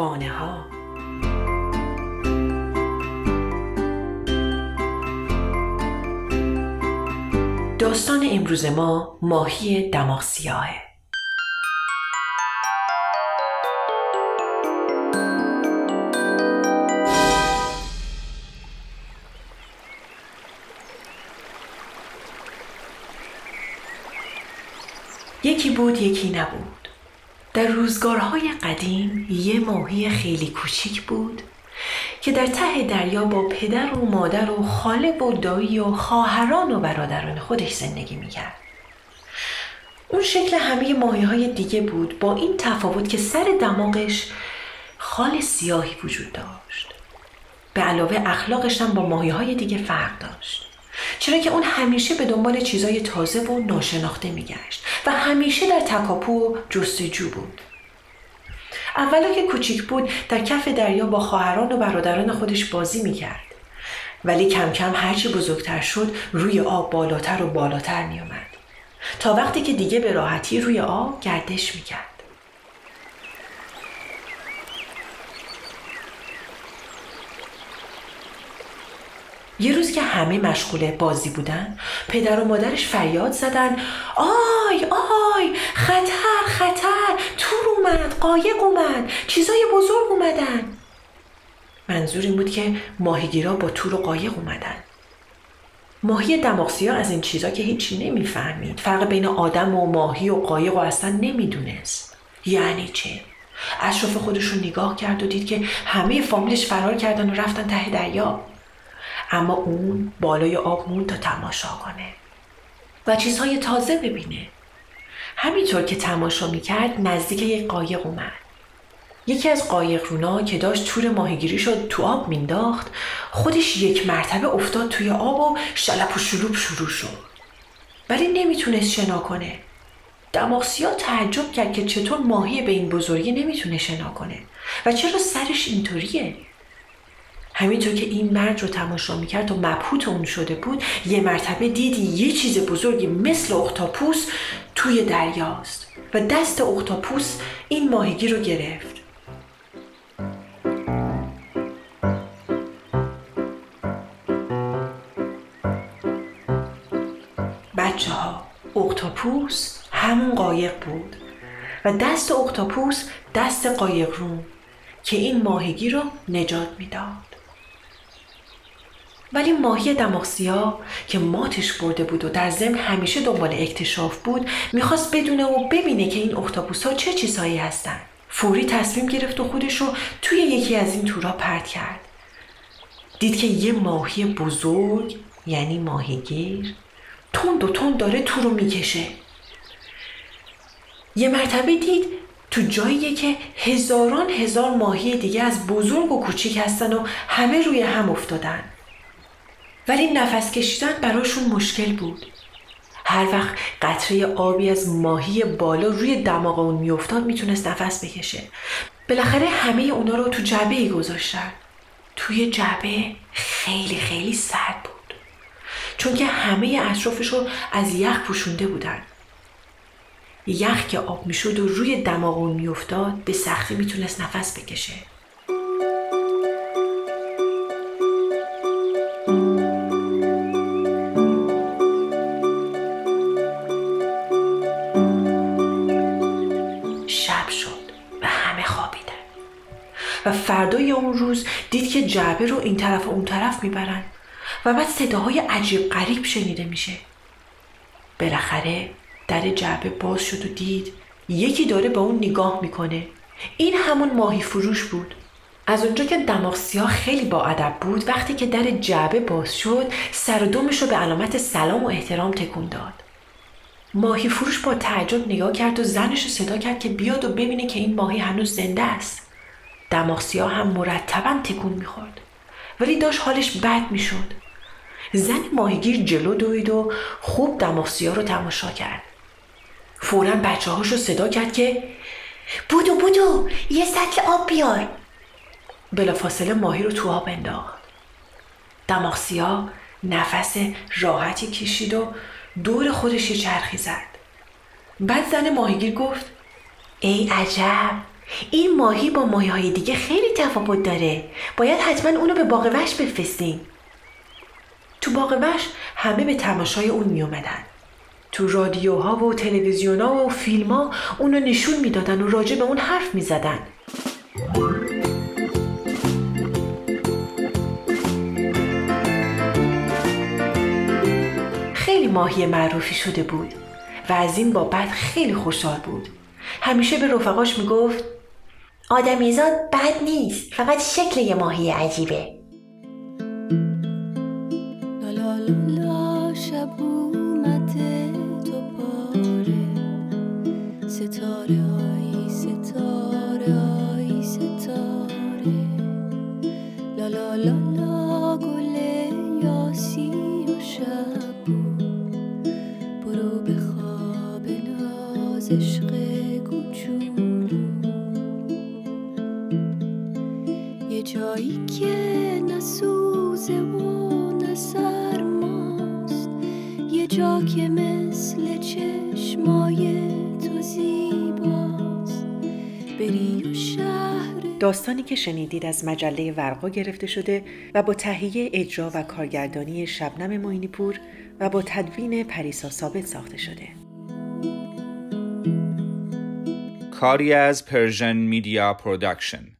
شبانه ها داستان امروز ما ماهی دماغ سیاهه. یکی بود یکی نبود. در روزگارهای قدیم یه ماهی خیلی کوچیک بود که در ته دریا با پدر و مادر و خاله و دایی و خواهران و برادران خودش زندگی می‌کرد. اون شکل همه ماهی های دیگه بود با این تفاوت که سر دماغش خال سیاهی وجود داشت. به علاوه اخلاقش هم با ماهی های دیگه فرق داشت. چرا که اون همیشه به دنبال چیزای تازه و ناشناخته میگشت و همیشه در تکاپو و جستجو بود. اولا که کوچیک بود در کف دریا با خواهران و برادران خودش بازی می‌کرد. ولی کم کم هرچی بزرگتر شد روی آب بالاتر و بالاتر میومد تا وقتی که دیگه به راحتی روی آب گردش می‌کرد. یه روز که همه مشغول بازی بودن پدر و مادرش فریاد زدن آی آی خطر خطر تور اومد قایق اومد چیزای بزرگ اومدن. منظور این بود که ماهیگیرا با تور و قایق اومدن. ماهی دماغسیا از این چیزا که هیچی نمی‌فهمید. فرق بین آدم و ماهی و قایق و اصلا نمی‌دونست. یعنی چه؟ اشراف خودش رو نگاه کرد و دید که همه فامیلش فرار کردن و رفتن ته دریا. اما اون بالای آب مون تا تماشا کنه. و چیزهای تازه ببینه. همینطور که تماشا می‌کرد نزدیک یک قایق اومد. یکی از قایق رونا که داشت تور ماهیگیری شد تو آب مینداخت خودش یک مرتبه افتاد توی آب و شلپ و شلوب شروع شد. ولی نمی‌تونست شنا کنه. دماغسیا تعجب کرد که چطور ماهی به این بزرگی نمی‌تونه شنا کنه. و چرا سرش اینطوریه؟ همینطور که این مرد رو تماشا می‌کرد و مبهوت اون شده بود یه مرتبه دیدی یه چیز بزرگی مثل اختاپوس توی دریاست و دست اختاپوس این ماهیگی رو گرفت. بچه ها اختاپوس همون قایق بود و دست اختاپوس دست قایق رو که این ماهیگی رو نجات می‌داد. ولی ماهی دماغسیا که ماتش برده بود و در ضمن همیشه دنبال اکتشاف بود می‌خواست بدونه و ببینه که این اختاپوس ها چه چیزهایی هستن. فوری تصمیم گرفت و خودش رو توی یکی از این تورا پرت کرد. دید که یه ماهی بزرگ یعنی ماهیگیر تند و تند داره تو رو می‌کشه. یه مرتبه دید تو جاییه که هزاران هزار ماهی دیگه از بزرگ و کوچیک هستن و همه روی هم افتادن. ولی نفس کشیدن براشون مشکل بود. هر وقت قطره آبی از ماهی بالا روی دماغ اون میافتاد می‌تونست نفس بکشه. بالاخره همه اونا رو تو جعبه ای گذاشتن. توی جعبه خیلی خیلی سرد بود. چون که همه اطرافش رو از یخ پوشونده بودن. یخ که آب می‌شد و روی دماغ اون میافتاد به سختی می‌تونست نفس بکشه. و فردای اون روز دید که جعبه رو این طرف و اون طرف می‌برن و بعد صداهای عجیب غریب شنیده میشه. بالاخره در جعبه باز شد و دید یکی داره به اون نگاه می‌کنه. این همون ماهی فروش بود. از اونجا که دماغ سیاه خیلی با ادب بود وقتی که در جعبه باز شد سر و دومش رو به علامت سلام و احترام تکون داد. ماهی فروش با تعجب نگاه کرد و زنش رو صدا کرد که بیاد و ببینه که این ماهی هنوز زنده است. دماغسیا هم مرتبا تکون می‌خورد. ولی داشت حالش بد می‌شد. زن ماهیگیر جلو دوید و خوب دماغسیا رو تماشا کرد. فورا بچه هاشو صدا کرد که بودو بودو یه سطل آب بیار. بلافاصله ماهی رو تو آب انداخت. دماغسیا نفس راحتی کشید و دور خودش یه چرخی زد. بعد زن ماهیگیر گفت ای عجب! این ماهی با ماهی های دیگه خیلی تفاوت داره باید حتما اونو به باغ وش بفرستیم تو باغ وش همه به تماشای اون می اومدن. تو رادیوها و تلویزیونا و فیلم ها اونو نشون می‌دادن و راجع به اون حرف می زدن. خیلی ماهی معروفی شده بود و از این بابت خیلی خوشحال بود همیشه به رفقاش می‌گفت آدمیزاد بد نیست. فقط شکل یه ماهی عجیبه. شب اومده دوباره ستاره یه جایی که نسوزه و نسرماست یه جا که مثل چشمای تو زیباست. بری و شهر داستانی که شنیدید از مجله ورقا گرفته شده و با تهیه اجرا و کارگردانی شبنم معینی پور و با تدوین پریسا ثابت ساخته شده. کاری از Persian Media Production